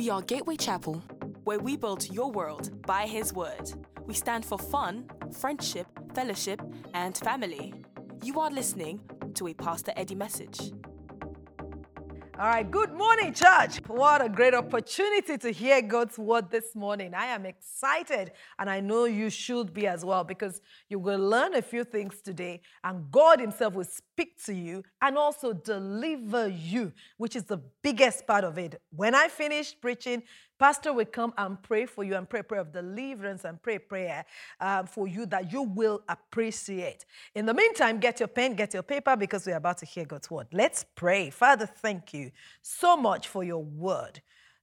We are Gateway Chapel, where we build your world by His Word. We stand for fun, friendship, fellowship, and family. You are listening to a Pastor Eddie message. All right, good morning, church. What a great opportunity to hear God's word this morning. I am excited, and I know you should be as well because you will learn a few things today, and God Himself will speak to you and also deliver you, which is the biggest part of it. When I finish preaching, Pastor will come and pray for you and pray prayer of deliverance and pray prayer um, for you that you will appreciate. In the meantime, get your pen, get your paper because we're about to hear God's word. Let's pray. Father, thank you so much for your word.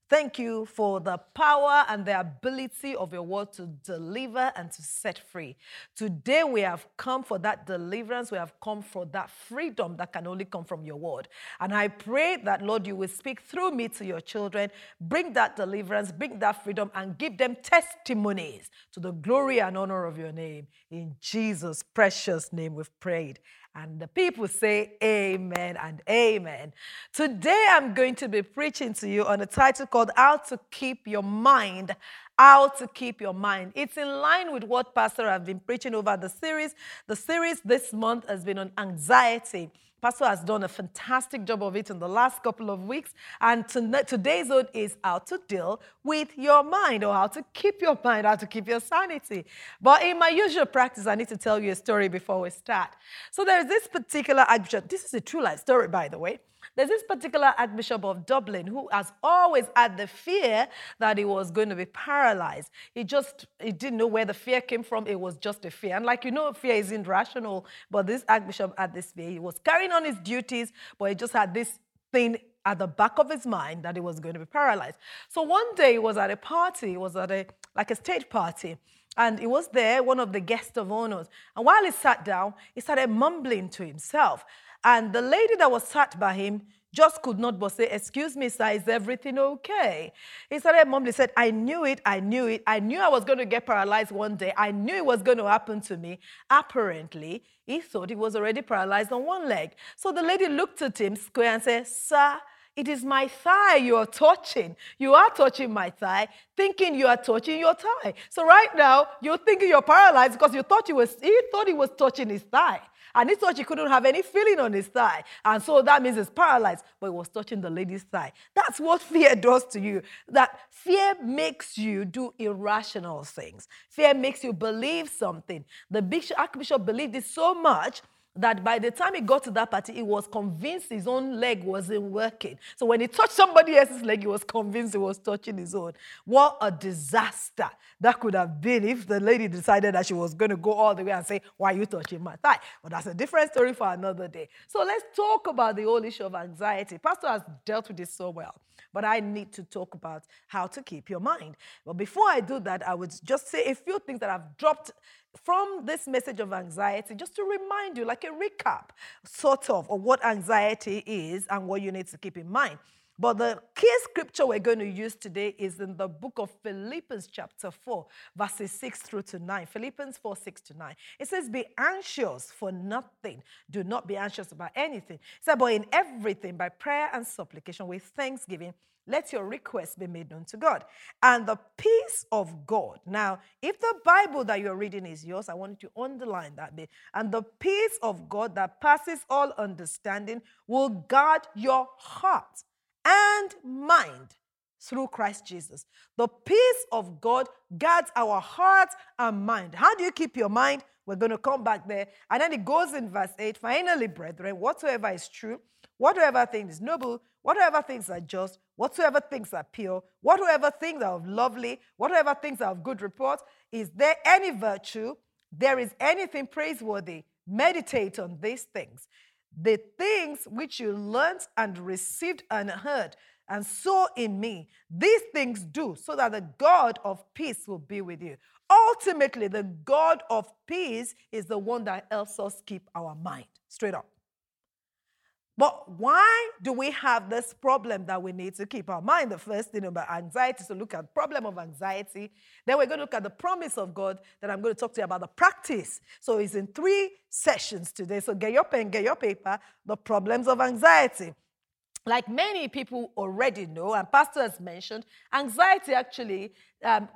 Thank you for the power and the ability of your word to deliver and to set free. Today we have come for that deliverance. We have come for that freedom that can only come from your word. And I pray that, Lord, you will speak through me to your children, bring that deliverance, bring that freedom, and give them testimonies to the glory and honor of your name. In Jesus' precious name we've prayed. And the people say amen and amen. Today I'm going to be preaching to you on a title called How to Keep Your Mind. How to Keep Your Mind. It's in line with what Pastor have been preaching over the series. The series this month has been on anxiety. Pastor has done a fantastic job of it in the last couple of weeks. And today's zone is how to deal with your mind or how to keep your mind, how to keep your sanity. But in my usual practice, I need to tell you a story before we start. So there's this particular. This is a true life story, by the way. There's this particular Archbishop of Dublin who has always had the fear that he was going to be paralyzed. He just he didn't know where the fear came from. It was just a fear. And like you know, fear is irrational, but this Archbishop had this fear. He was carrying on his duties, but he just had this thing at the back of his mind that he was going to be paralyzed. So one day he was at a party, he was at a like a stage party. And he was there, one of the guests of honors. And while he sat down, he started mumbling to himself. And the lady that was sat by him just could not but say, Excuse me, sir, is everything okay? He started mumbling, said, I knew it, I knew it. I knew I was going to get paralyzed one day. I knew it was going to happen to me. Apparently, he thought he was already paralyzed on one leg. So the lady looked at him square and said, Sir, it is my thigh you are touching. You are touching my thigh, thinking you are touching your thigh. So right now, you're thinking you're paralyzed because you thought he was he thought he was touching his thigh. And he thought he couldn't have any feeling on his thigh. And so that means he's paralyzed, but he was touching the lady's thigh. That's what fear does to you. That fear makes you do irrational things. Fear makes you believe something. The bishop, Archbishop believed it so much that by the time he got to that party, he was convinced his own leg wasn't working. So when he touched somebody else's leg, he was convinced he was touching his own. What a disaster that could have been if the lady decided that she was going to go all the way and say, Why are you touching my thigh? But that's a different story for another day. So let's talk about the whole issue of anxiety. Pastor has dealt with this so well, but I need to talk about how to keep your mind. But before I do that, I would just say a few things that I've dropped from this message of anxiety, just to remind you, like a recap, sort of, of what anxiety is and what you need to keep in mind. But the key scripture we're going to use today is in the book of Philippians, chapter 4, verses 6 through to 9. Philippians 4, 6 to 9. It says, Be anxious for nothing. Do not be anxious about anything. It said, But in everything, by prayer and supplication, with thanksgiving, let your requests be made known to God. And the peace of God. Now, if the Bible that you're reading is yours, I want you to underline that bit. And the peace of God that passes all understanding will guard your heart and mind through Christ Jesus. The peace of God guards our heart and mind. How do you keep your mind? We're going to come back there. And then it goes in verse 8 finally, brethren, whatsoever is true, whatsoever thing is noble, whatsoever things are just, whatsoever things are pure, whatsoever things are of lovely, whatever things are of good report, is there any virtue, there is anything praiseworthy, meditate on these things. The things which you learned and received and heard, and saw in me, these things do, so that the God of peace will be with you. Ultimately, the God of peace is the one that helps us keep our mind straight up. But why do we have this problem that we need to keep our mind? The first thing about anxiety is to look at problem of anxiety. Then we're going to look at the promise of God. Then I'm going to talk to you about the practice. So it's in three sessions today. So get your pen, get your paper, the problems of anxiety. Like many people already know, and Pastor has mentioned, anxiety actually um,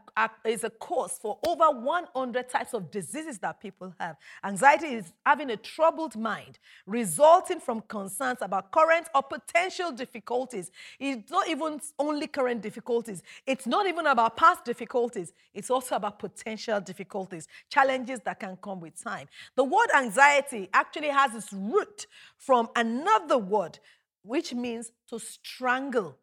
is a cause for over 100 types of diseases that people have. Anxiety is having a troubled mind, resulting from concerns about current or potential difficulties. It's not even only current difficulties, it's not even about past difficulties, it's also about potential difficulties, challenges that can come with time. The word anxiety actually has its root from another word which means to strangle.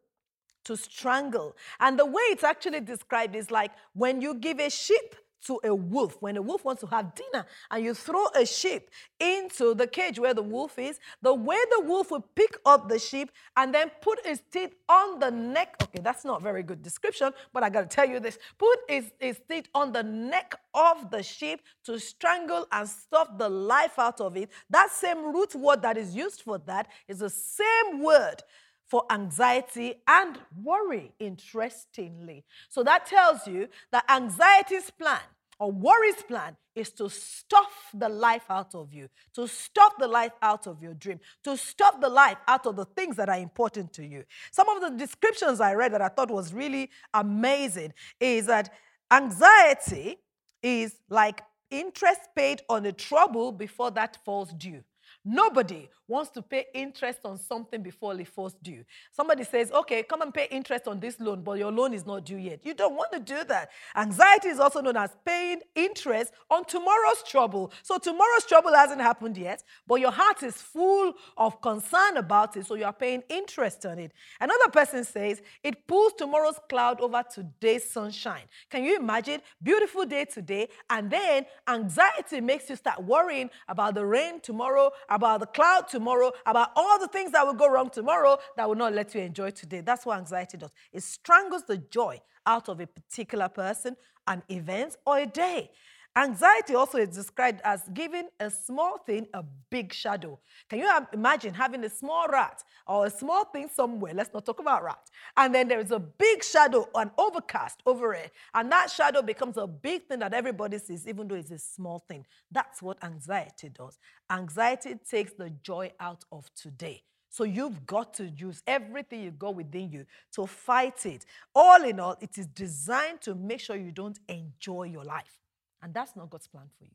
To strangle. And the way it's actually described is like when you give a sheep to a wolf. When a wolf wants to have dinner and you throw a sheep into the cage where the wolf is, the way the wolf will pick up the sheep and then put his teeth on the neck. Okay, that's not very good description, but I got to tell you this. Put his, his teeth on the neck of the sheep to strangle and stuff the life out of it. That same root word that is used for that is the same word for anxiety and worry, interestingly. So that tells you that anxiety's plan or worry's plan is to stuff the life out of you, to stuff the life out of your dream, to stuff the life out of the things that are important to you. Some of the descriptions I read that I thought was really amazing is that anxiety is like interest paid on a trouble before that falls due. Nobody wants to pay interest on something before it falls due. Somebody says, okay, come and pay interest on this loan, but your loan is not due yet. You don't want to do that. Anxiety is also known as paying interest on tomorrow's trouble. So tomorrow's trouble hasn't happened yet, but your heart is full of concern about it, so you are paying interest on it. Another person says, it pulls tomorrow's cloud over today's sunshine. Can you imagine? Beautiful day today, and then anxiety makes you start worrying about the rain tomorrow, about the cloud tomorrow about all the things that will go wrong tomorrow that will not let you enjoy today. That's what anxiety does. It strangles the joy out of a particular person, an event, or a day. Anxiety also is described as giving a small thing a big shadow. Can you imagine having a small rat or a small thing somewhere? Let's not talk about rat. And then there is a big shadow, an overcast over it. And that shadow becomes a big thing that everybody sees, even though it's a small thing. That's what anxiety does. Anxiety takes the joy out of today. So you've got to use everything you got within you to fight it. All in all, it is designed to make sure you don't enjoy your life. And that's not God's plan for you.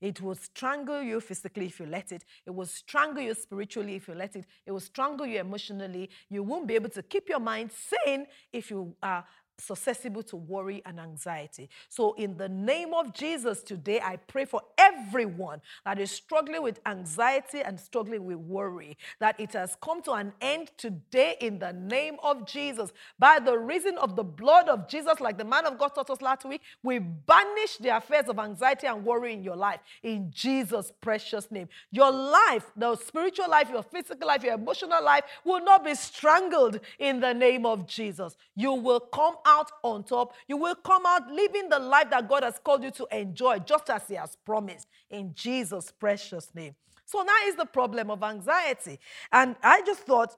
It will strangle you physically if you let it. It will strangle you spiritually if you let it. It will strangle you emotionally. You won't be able to keep your mind sane if you are susceptible to worry and anxiety. So, in the name of Jesus today, I pray for everyone that is struggling with anxiety and struggling with worry, that it has come to an end today in the name of Jesus. By the reason of the blood of Jesus, like the man of God taught us last week, we banish the affairs of anxiety and worry in your life in Jesus' precious name. Your life, the spiritual life, your physical life, your emotional life will not be strangled in the name of Jesus. You will come out on top. You will come out living the life that God has called you to enjoy, just as He has promised in Jesus' precious name. So, now is the problem of anxiety. And I just thought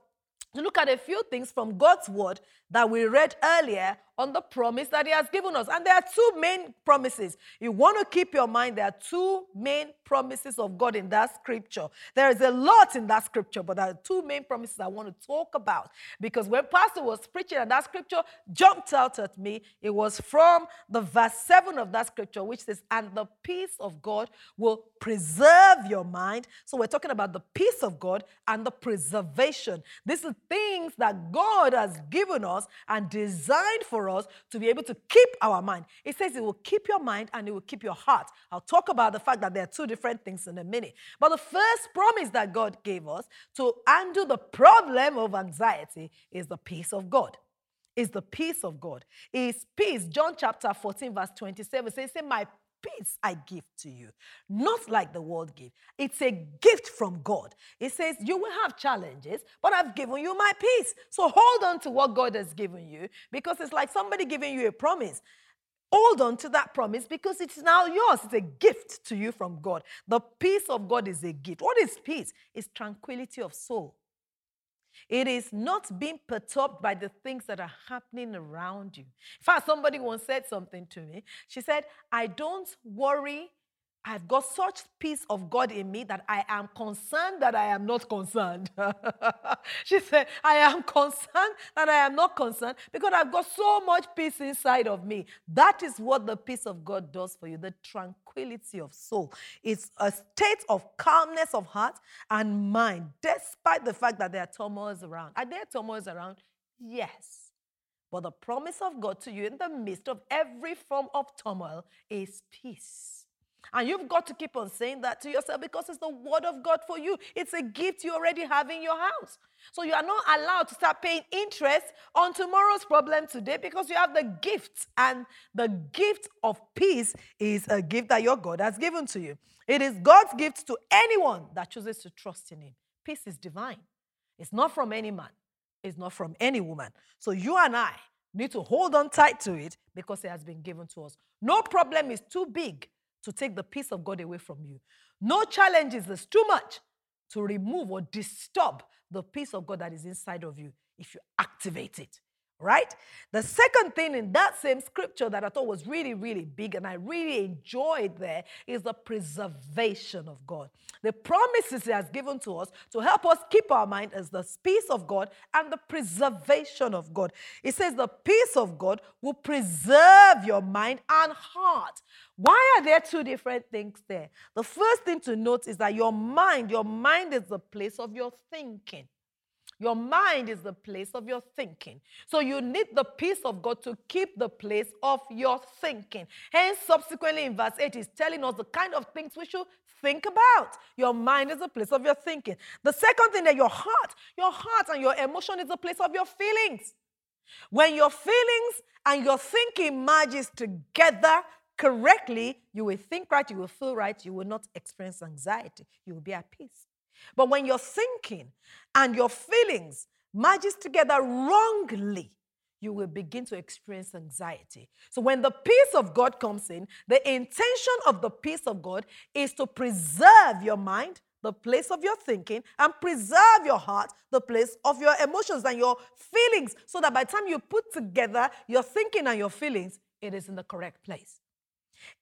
to look at a few things from God's word that we read earlier on the promise that He has given us. And there are two main promises. You want to keep your mind, there are two main promises of God in that scripture. There is a lot in that scripture, but there are two main promises I want to talk about. Because when Pastor was preaching and that scripture jumped out at me, it was from the verse 7 of that scripture, which says, And the peace of God will preserve your mind. So we're talking about the peace of God and the preservation. These are things that God has given us and designed for us to be able to keep our mind. It says it will keep your mind and it will keep your heart. I'll talk about the fact that there are two different things in a minute. But the first promise that God gave us to undo the problem of anxiety is the peace of God is the peace of God. Is peace. John chapter 14, verse 27 says, Say, My peace I give to you, not like the world give. It's a gift from God. It says, You will have challenges, but I've given you my peace. So hold on to what God has given you because it's like somebody giving you a promise. Hold on to that promise because it's now yours. It's a gift to you from God. The peace of God is a gift. What is peace? It's tranquility of soul. It is not being perturbed by the things that are happening around you. In fact, somebody once said something to me. She said, I don't worry I've got such peace of God in me that I am concerned that I am not concerned. she said, I am concerned that I am not concerned because I've got so much peace inside of me. That is what the peace of God does for you the tranquility of soul. It's a state of calmness of heart and mind, despite the fact that there are turmoils around. Are there turmoils around? Yes. But the promise of God to you in the midst of every form of turmoil is peace. And you've got to keep on saying that to yourself because it's the word of God for you. It's a gift you already have in your house. So you are not allowed to start paying interest on tomorrow's problem today because you have the gift. And the gift of peace is a gift that your God has given to you. It is God's gift to anyone that chooses to trust in Him. Peace is divine, it's not from any man, it's not from any woman. So you and I need to hold on tight to it because it has been given to us. No problem is too big to take the peace of God away from you. No challenges is too much to remove or disturb the peace of God that is inside of you if you activate it right? The second thing in that same scripture that I thought was really, really big and I really enjoyed there is the preservation of God. The promises He has given to us to help us keep our mind as the peace of God and the preservation of God. It says the peace of God will preserve your mind and heart. Why are there two different things there? The first thing to note is that your mind, your mind is the place of your thinking. Your mind is the place of your thinking. So you need the peace of God to keep the place of your thinking. Hence, subsequently in verse 8, he's telling us the kind of things we should think about. Your mind is the place of your thinking. The second thing that your heart, your heart and your emotion is the place of your feelings. When your feelings and your thinking merges together correctly, you will think right, you will feel right, you will not experience anxiety, you will be at peace. But when your thinking and your feelings merges together wrongly, you will begin to experience anxiety. So when the peace of God comes in, the intention of the peace of God is to preserve your mind, the place of your thinking, and preserve your heart, the place of your emotions and your feelings, so that by the time you put together your thinking and your feelings, it is in the correct place.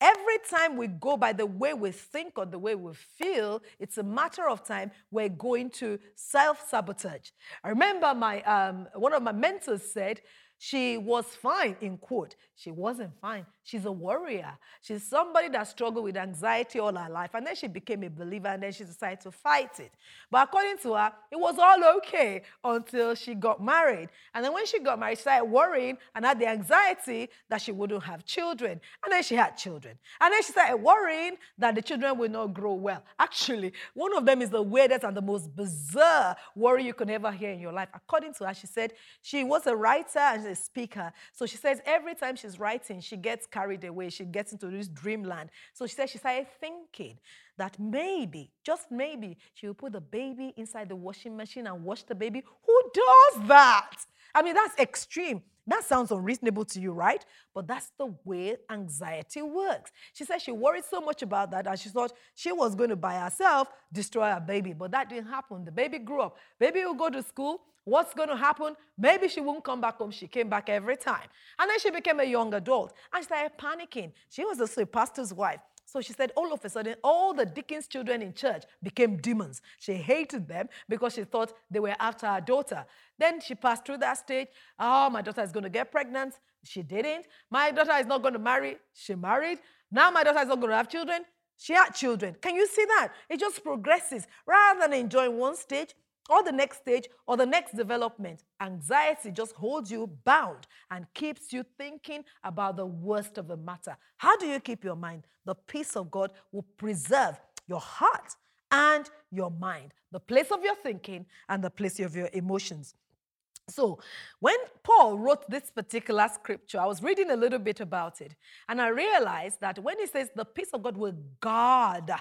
Every time we go by the way we think or the way we feel, it's a matter of time we're going to self sabotage. I remember my um, one of my mentors said, she was fine, in quote. She wasn't fine. She's a warrior. She's somebody that struggled with anxiety all her life. And then she became a believer and then she decided to fight it. But according to her, it was all okay until she got married. And then when she got married, she started worrying and had the anxiety that she wouldn't have children. And then she had children. And then she started worrying that the children would not grow well. Actually, one of them is the weirdest and the most bizarre worry you can ever hear in your life. According to her, she said she was a writer and a speaker. So she says every time she's writing, she gets carried away. She gets into this dreamland. So she says she started thinking that maybe, just maybe, she will put the baby inside the washing machine and wash the baby. Who does that? I mean, that's extreme. That sounds unreasonable to you, right? But that's the way anxiety works. She said she worried so much about that that she thought she was going to by herself destroy her baby. But that didn't happen. The baby grew up. Baby will go to school. What's going to happen? Maybe she won't come back home. She came back every time. And then she became a young adult and started panicking. She was also a pastor's wife. So she said, all of a sudden, all the Dickens children in church became demons. She hated them because she thought they were after her daughter. Then she passed through that stage. Oh, my daughter is going to get pregnant. She didn't. My daughter is not going to marry. She married. Now my daughter is not going to have children. She had children. Can you see that? It just progresses. Rather than enjoying one stage, or the next stage or the next development, anxiety just holds you bound and keeps you thinking about the worst of the matter. How do you keep your mind? The peace of God will preserve your heart and your mind, the place of your thinking and the place of your emotions. So, when Paul wrote this particular scripture, I was reading a little bit about it, and I realized that when he says the peace of God will guard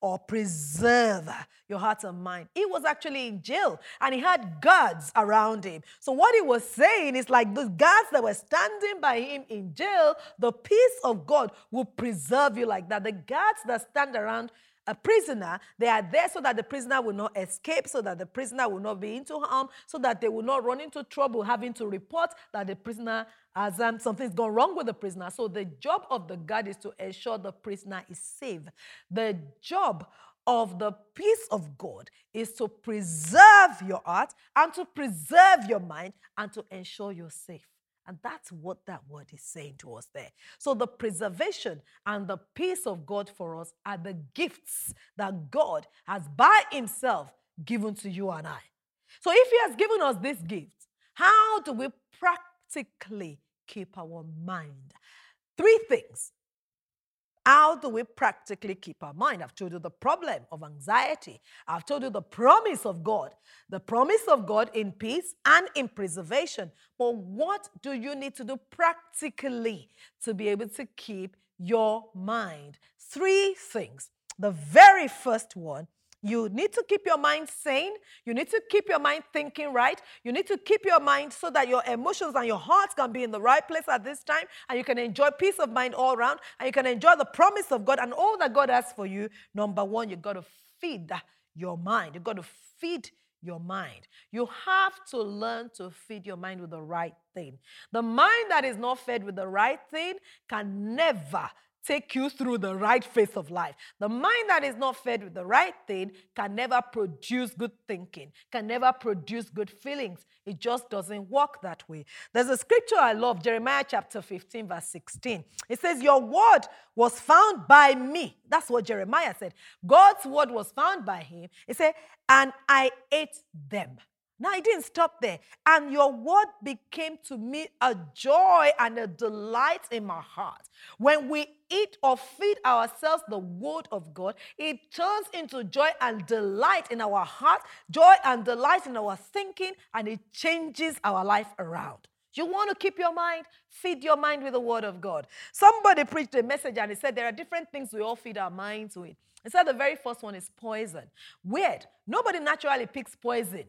or preserve your heart and mind. He was actually in jail and he had guards around him. So, what he was saying is like the guards that were standing by him in jail, the peace of God will preserve you like that. The guards that stand around a prisoner, they are there so that the prisoner will not escape, so that the prisoner will not be into harm, so that they will not run into trouble having to report that the prisoner has um, something's gone wrong with the prisoner. So the job of the guard is to ensure the prisoner is safe. The job of the peace of God is to preserve your heart and to preserve your mind and to ensure you're safe. And that's what that word is saying to us there. So, the preservation and the peace of God for us are the gifts that God has by Himself given to you and I. So, if He has given us these gifts, how do we practically keep our mind? Three things how do we practically keep our mind? I've told you the problem of anxiety. I've told you the promise of God, the promise of God in peace and in preservation. But what do you need to do practically to be able to keep your mind? Three things. The very first one you need to keep your mind sane. You need to keep your mind thinking right. You need to keep your mind so that your emotions and your heart can be in the right place at this time and you can enjoy peace of mind all around and you can enjoy the promise of God and all that God has for you. Number one, you've got to feed your mind. You've got to feed your mind. You have to learn to feed your mind with the right thing. The mind that is not fed with the right thing can never take you through the right phase of life. The mind that is not fed with the right thing can never produce good thinking, can never produce good feelings. It just doesn't work that way. There's a scripture I love, Jeremiah chapter 15, verse 16. It says, Your word was found by me. That's what Jeremiah said. God's word was found by him. He said, And I ate them. Now, it didn't stop there. And your word became to me a joy and a delight in my heart. When we eat or feed ourselves the word of God, it turns into joy and delight in our heart, joy and delight in our thinking, and it changes our life around. You want to keep your mind? Feed your mind with the word of God. Somebody preached a message and he said there are different things we all feed our minds with. He said the very first one is poison. Weird. Nobody naturally picks poison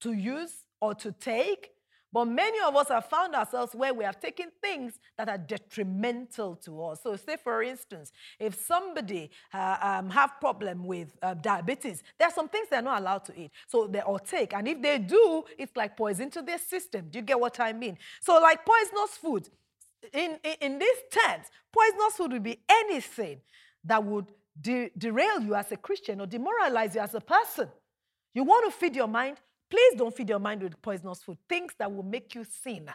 to use or to take. But many of us have found ourselves where we have taken things that are detrimental to us. So, say for instance, if somebody uh, um, have problem with uh, diabetes, there are some things they're not allowed to eat. So they all take, and if they do, it's like poison to their system. Do you get what I mean? So, like poisonous food, in in, in these terms, poisonous food would be anything that would de- derail you as a Christian or demoralize you as a person. You want to feed your mind, Please don't feed your mind with poisonous food, things that will make you sin,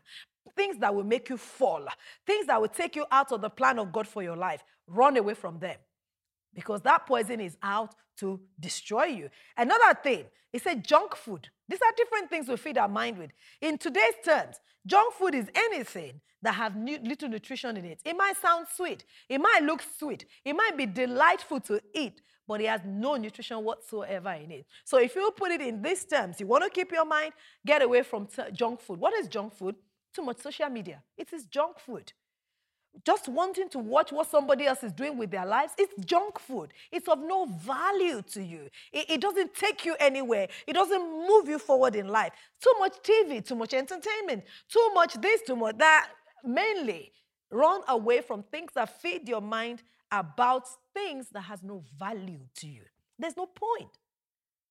things that will make you fall, things that will take you out of the plan of God for your life. Run away from them because that poison is out to destroy you. Another thing, he said junk food. These are different things we feed our mind with. In today's terms, junk food is anything that has little nutrition in it. It might sound sweet, it might look sweet, it might be delightful to eat, but it has no nutrition whatsoever in it. So if you put it in these terms, you want to keep your mind, get away from t- junk food. What is junk food? Too much social media. It is junk food. Just wanting to watch what somebody else is doing with their lives, it's junk food. It's of no value to you. It, it doesn't take you anywhere. It doesn't move you forward in life. Too much TV, too much entertainment, too much this, too much that. Mainly, run away from things that feed your mind about things that has no value to you. There's no point.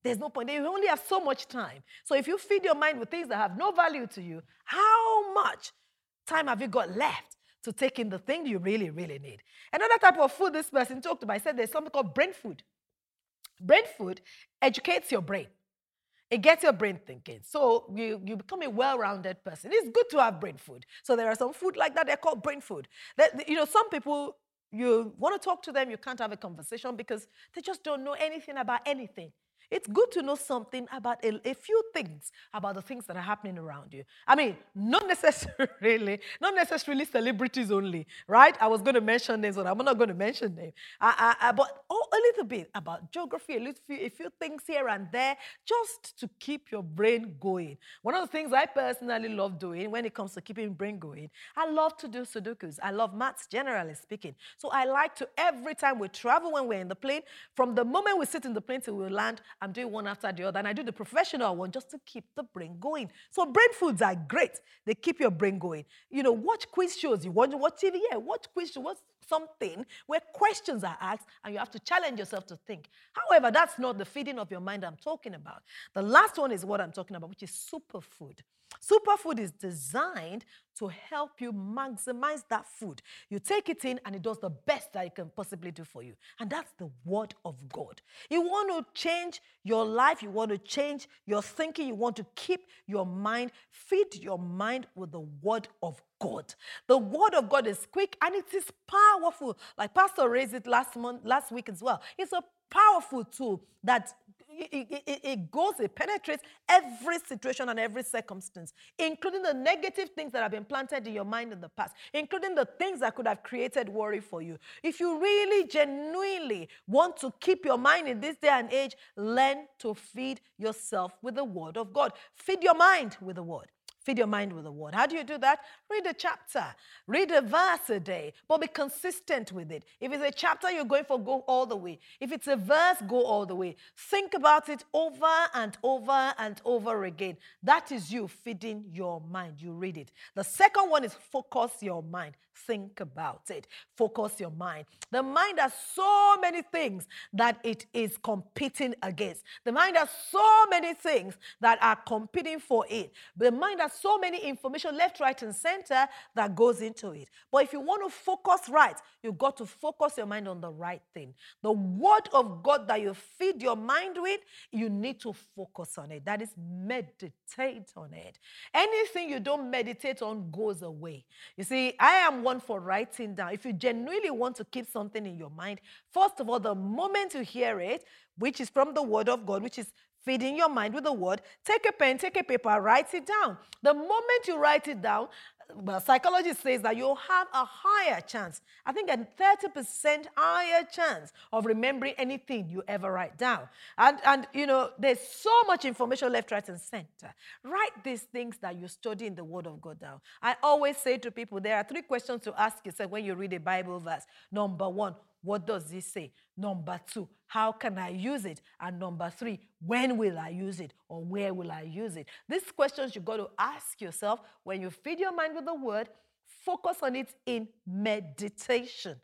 There's no point. You only have so much time. So if you feed your mind with things that have no value to you, how much time have you got left to take in the thing you really, really need? Another type of food this person talked about, I said there's something called brain food. Brain food educates your brain. It gets your brain thinking. So you, you become a well-rounded person. It's good to have brain food. So there are some food like that, they're called brain food. That, you know, some people you want to talk to them, you can't have a conversation because they just don't know anything about anything. It's good to know something about a, a, few things about the things that are happening around you. I mean, not necessarily, not necessarily celebrities only, right? I was going to mention names, but I'm not going to mention names. I, I, I, but oh, a little bit about geography, a little few, a few things here and there, just to keep your brain going. One of the things I personally love doing when it comes to keeping brain going, I love to do Sudokus. I love maths, generally speaking. So I like to every time we travel when we're in the plane, from the moment we sit in the plane till we land. I'm doing one after the other, and I do the professional one just to keep the brain going. So brain foods are great. They keep your brain going. You know, watch quiz shows. You want to watch TV? Yeah, watch quiz shows. Something where questions are asked and you have to challenge yourself to think. However, that's not the feeding of your mind I'm talking about. The last one is what I'm talking about, which is superfood. Superfood is designed to help you maximize that food. You take it in and it does the best that it can possibly do for you. And that's the word of God. You want to change your life, you want to change your thinking, you want to keep your mind, feed your mind with the word of God. The word of God is quick and it is powerful. Like Pastor raised it last month, last week as well. It's a powerful tool that it, it, it, goes, it penetrates every situation and every circumstance, including the negative things that have been planted in your mind in the past, including the things that could have created worry for you. If you really genuinely want to keep your mind in this day and age, learn to feed yourself with the word of God. Feed your mind with the word. Feed your mind with the word. How do you do that? Read a chapter, read a verse a day, but be consistent with it. If it's a chapter you're going for, go all the way. If it's a verse, go all the way. Think about it over and over and over again. That is you feeding your mind. You read it. The second one is focus your mind. Think about it. Focus your mind. The mind has so many things that it is competing against. The mind has so many things that are competing for it. The mind has so many information left, right, and center that goes into it. But if you want to focus right, you've got to focus your mind on the right thing. The word of God that you feed your mind with, you need to focus on it. That is, meditate on it. Anything you don't meditate on goes away. You see, I am one for writing down. If you genuinely want to keep something in your mind, first of all, the moment you hear it, which is from the word of God, which is feeding your mind with the word, take a pen, take a paper, write it down. The moment you write it down, well, psychology says that you'll have a higher chance, I think a 30% higher chance of remembering anything you ever write down. And, and, you know, there's so much information left, right, and center. Write these things that you study in the Word of God down. I always say to people, there are three questions to ask yourself when you read a Bible verse. Number one, what does this say? Number two, how can I use it? And number three, when will I use it or where will I use it? These questions you got to ask yourself when you feed your mind with the word, focus on it in meditation.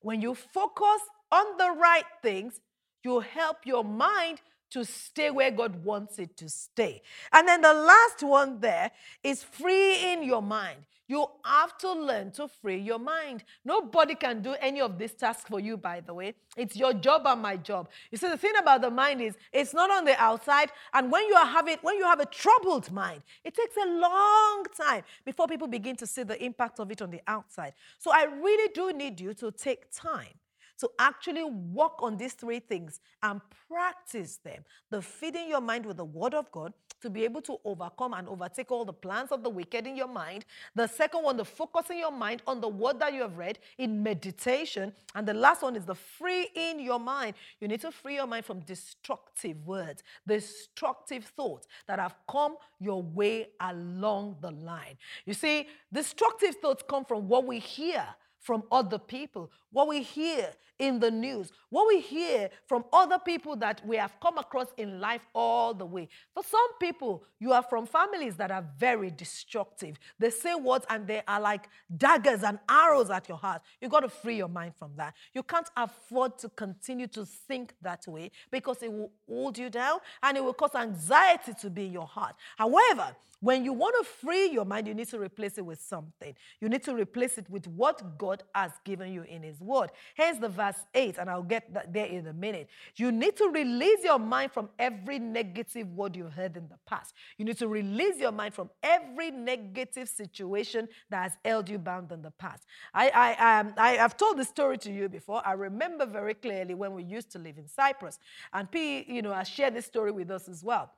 When you focus on the right things, you help your mind to stay where God wants it to stay. And then the last one there is freeing your mind. You have to learn to free your mind. Nobody can do any of this task for you, by the way. It's your job and my job. You see, the thing about the mind is it's not on the outside. And when you have it, when you have a troubled mind, it takes a long time before people begin to see the impact of it on the outside. So I really do need you to take time to actually work on these three things and practice them. The feeding your mind with the Word of God to be able to overcome and overtake all the plans of the wicked in your mind. The second one, the focusing your mind on the Word that you have read in meditation. And the last one is the free in your mind. You need to free your mind from destructive words, destructive thoughts that have come your way along the line. You see, destructive thoughts come from what we hear from other people, what we hear in the news, what we hear from other people that we have come across in life all the way. For some people, you are from families that are very destructive. They say words and they are like daggers and arrows at your heart. You got to free your mind from that. You can't afford to continue to think that way because it will hold you down and it will cause anxiety to be in your heart. However, when you want to free your mind, you need to replace it with something. You need to replace it with what God has given you in His Word. Hence the verse 8, and I'll get that there in a minute. You need to release your mind from every negative word you've heard in the past. You need to release your mind from every negative situation that has held you bound in the past. I, I, um, I have told this story to you before. I remember very clearly when we used to live in Cyprus. And P, you know, has shared this story with us as well.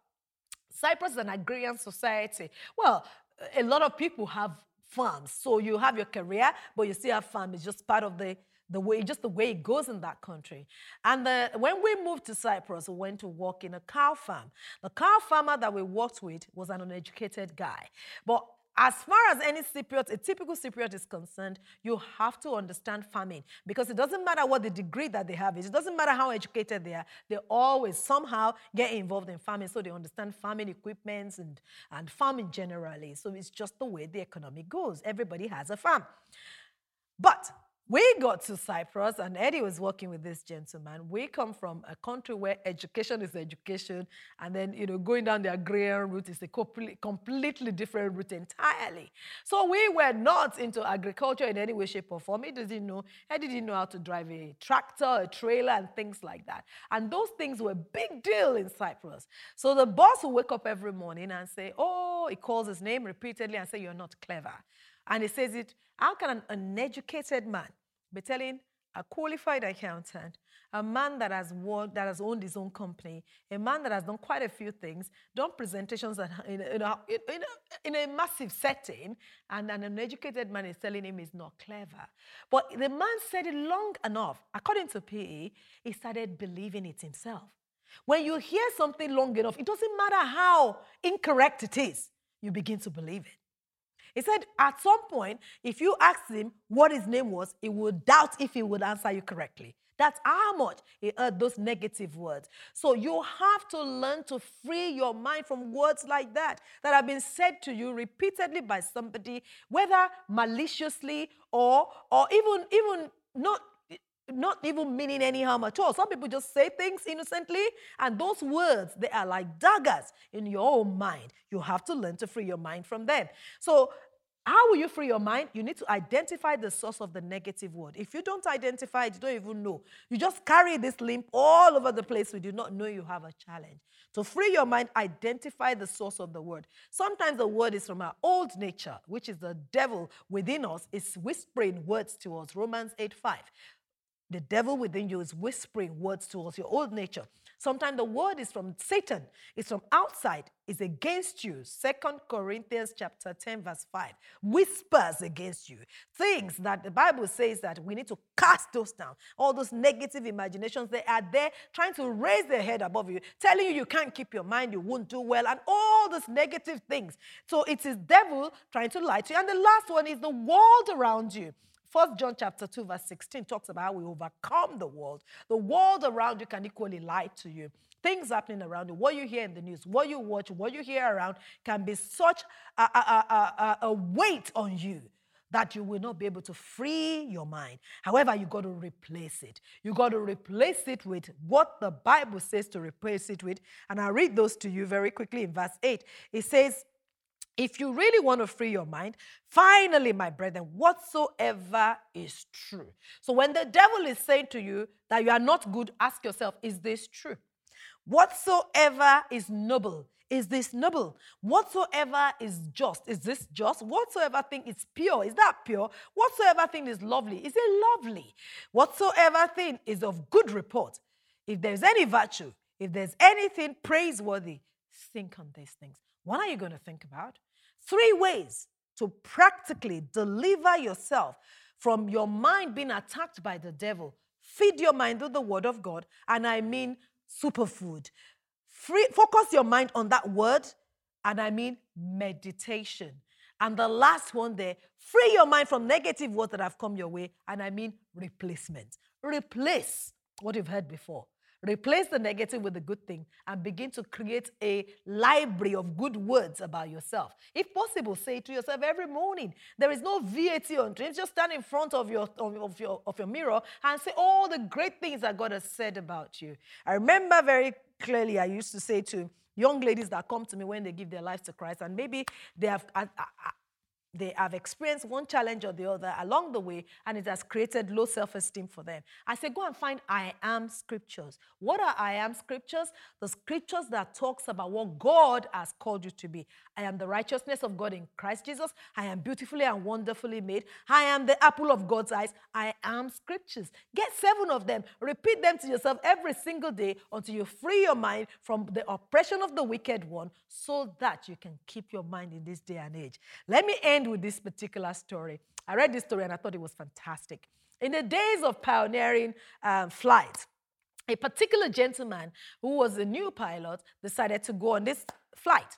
Cyprus is an agrarian society. Well, a lot of people have farms. So you have your career, but you still have farm. It's just part of the the way, just the way it goes in that country. And the, when we moved to Cyprus, we went to work in a cow farm. The cow farmer that we worked with was an uneducated guy. But as far as any Cypriot, a typical Cypriot is concerned, you have to understand farming because it doesn't matter what the degree that they have is. It doesn't matter how educated they are. They always somehow get involved in farming, so they understand farming equipments and, and farming generally. So it's just the way the economy goes. Everybody has a farm. But we got to Cyprus, and Eddie was working with this gentleman. We come from a country where education is education, and then you know going down the agrarian route is a completely different route entirely. So we were not into agriculture in any way, shape, or form. He didn't know. Eddie didn't know how to drive a tractor, a trailer, and things like that. And those things were big deal in Cyprus. So the boss will wake up every morning and say, "Oh," he calls his name repeatedly and say, "You're not clever." And he says it, how can an uneducated man be telling a qualified accountant, a man that has worked, that has owned his own company, a man that has done quite a few things, done presentations in, in, a, in, a, in a massive setting, and an uneducated man is telling him he's not clever. But the man said it long enough. According to PE, he started believing it himself. When you hear something long enough, it doesn't matter how incorrect it is, you begin to believe it. He said at some point, if you asked him what his name was, he would doubt if he would answer you correctly. That's how much he heard those negative words. So you have to learn to free your mind from words like that that have been said to you repeatedly by somebody, whether maliciously or or even even not not even meaning any harm at all. Some people just say things innocently, and those words, they are like daggers in your own mind. You have to learn to free your mind from them. So how will you free your mind? You need to identify the source of the negative word. If you don't identify it, you don't even know. You just carry this limp all over the place. You do not know you have a challenge. To free your mind, identify the source of the word. Sometimes the word is from our old nature, which is the devil within us, is whispering words to us. Romans 8 5. The devil within you is whispering words to us, your old nature. Sometimes the word is from Satan, it's from outside, it's against you. Second Corinthians chapter 10, verse 5. Whispers against you. Things that the Bible says that we need to cast those down. All those negative imaginations, they are there trying to raise their head above you, telling you you can't keep your mind, you won't do well, and all those negative things. So it is devil trying to lie to you. And the last one is the world around you. First John chapter 2, verse 16 talks about how we overcome the world. The world around you can equally lie to you. Things happening around you, what you hear in the news, what you watch, what you hear around can be such a, a, a, a weight on you that you will not be able to free your mind. However, you got to replace it. You got to replace it with what the Bible says to replace it with. And I'll read those to you very quickly in verse 8. It says, if you really want to free your mind, finally, my brethren, whatsoever is true. So when the devil is saying to you that you are not good, ask yourself, is this true? Whatsoever is noble, is this noble? Whatsoever is just, is this just? Whatsoever thing is pure, is that pure? Whatsoever thing is lovely, is it lovely? Whatsoever thing is of good report, if there's any virtue, if there's anything praiseworthy, think on these things. What are you going to think about? Three ways to practically deliver yourself from your mind being attacked by the devil. Feed your mind with the word of God, and I mean superfood. Free, focus your mind on that word, and I mean meditation. And the last one there, free your mind from negative words that have come your way, and I mean replacement. Replace what you've heard before. Replace the negative with the good thing and begin to create a library of good words about yourself. If possible, say to yourself every morning. There is no VAT on dreams. Just stand in front of your, of, of, your, of your mirror and say all the great things that God has said about you. I remember very clearly, I used to say to young ladies that come to me when they give their lives to Christ, and maybe they have. They have experienced one challenge or the other along the way, and it has created low self esteem for them. I say, go and find I am scriptures. What are I am scriptures? The scriptures that talks about what God has called you to be. I am the righteousness of God in Christ Jesus. I am beautifully and wonderfully made. I am the apple of God's eyes. I am scriptures. Get seven of them. Repeat them to yourself every single day until you free your mind from the oppression of the wicked one so that you can keep your mind in this day and age. Let me end end with this particular story. I read this story and I thought it was fantastic. In the days of pioneering um, flight, a particular gentleman who was a new pilot decided to go on this flight.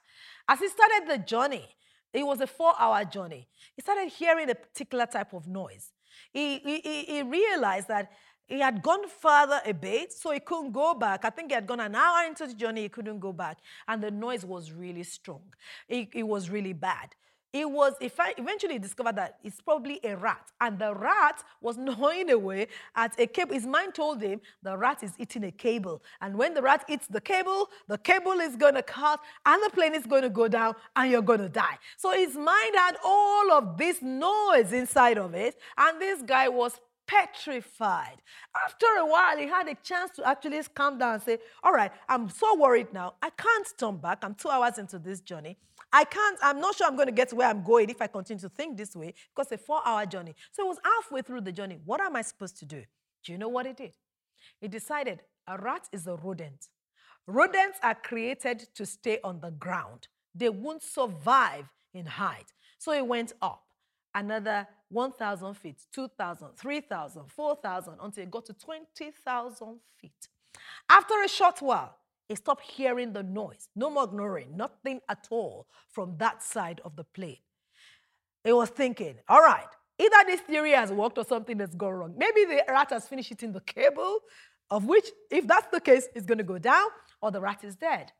As he started the journey, it was a four hour journey. He started hearing a particular type of noise. He, he, he realized that he had gone further a bit, so he couldn't go back. I think he had gone an hour into the journey, he couldn't go back. And the noise was really strong, it, it was really bad. It was eventually discovered that it's probably a rat. And the rat was gnawing away at a cable. His mind told him the rat is eating a cable. And when the rat eats the cable, the cable is going to cut and the plane is going to go down and you're going to die. So his mind had all of this noise inside of it. And this guy was petrified. After a while, he had a chance to actually calm down and say, All right, I'm so worried now. I can't turn back. I'm two hours into this journey. I can't, I'm not sure I'm going to get to where I'm going if I continue to think this way because it's a four hour journey. So it was halfway through the journey. What am I supposed to do? Do you know what it did? He decided a rat is a rodent. Rodents are created to stay on the ground, they won't survive in height. So he went up another 1,000 feet, 2,000, 3,000, 4,000 until he got to 20,000 feet. After a short while, stopped hearing the noise. No more ignoring, nothing at all from that side of the plane. He was thinking, all right, either this theory has worked or something has gone wrong. Maybe the rat has finished eating the cable, of which, if that's the case, it's going to go down, or the rat is dead.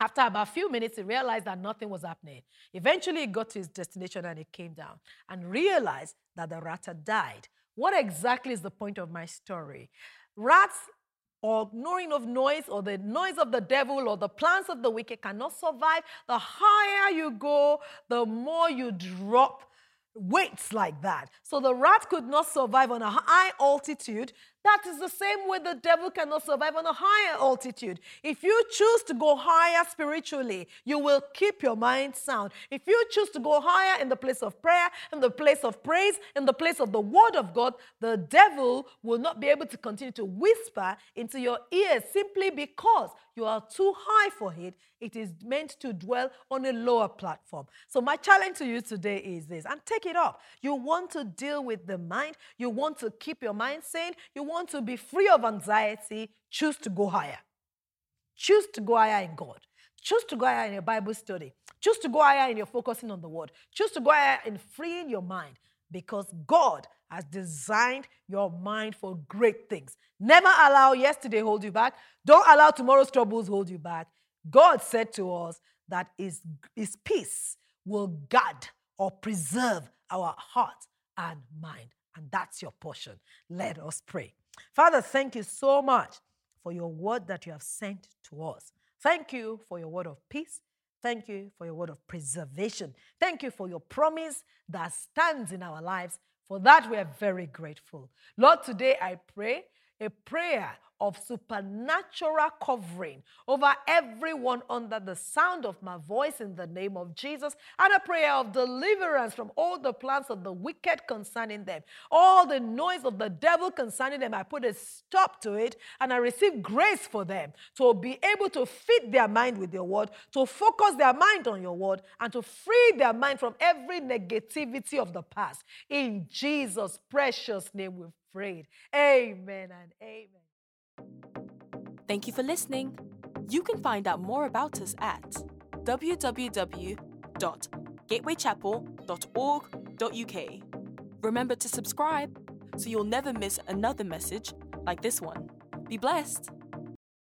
After about a few minutes, he realized that nothing was happening. Eventually, he got to his destination and he came down and realized that the rat had died. What exactly is the point of my story? Rats or ignoring of noise or the noise of the devil or the plans of the wicked cannot survive. The higher you go, the more you drop weights like that. So the rat could not survive on a high altitude. That is the same way the devil cannot survive on a higher altitude. If you choose to go higher spiritually, you will keep your mind sound. If you choose to go higher in the place of prayer, in the place of praise, in the place of the word of God, the devil will not be able to continue to whisper into your ears simply because you are too high for it. It is meant to dwell on a lower platform. So, my challenge to you today is this, and take it up. You want to deal with the mind, you want to keep your mind sane, you want to be free of anxiety, choose to go higher. Choose to go higher in God. Choose to go higher in your Bible study. Choose to go higher in your focusing on the word. Choose to go higher in freeing your mind because God has designed your mind for great things. Never allow yesterday hold you back. Don't allow tomorrow's troubles hold you back. God said to us that his, his peace will guard or preserve our heart and mind. And that's your portion. Let us pray. Father, thank you so much for your word that you have sent to us. Thank you for your word of peace. Thank you for your word of preservation. Thank you for your promise that stands in our lives. For that, we are very grateful. Lord, today I pray a prayer of supernatural covering over everyone under the sound of my voice in the name of Jesus, and a prayer of deliverance from all the plans of the wicked concerning them, all the noise of the devil concerning them. I put a stop to it, and I receive grace for them to be able to feed their mind with your word, to focus their mind on your word, and to free their mind from every negativity of the past. In Jesus' precious name, we've Amen and amen. Thank you for listening. You can find out more about us at www.gatewaychapel.org.uk. Remember to subscribe so you'll never miss another message like this one. Be blessed.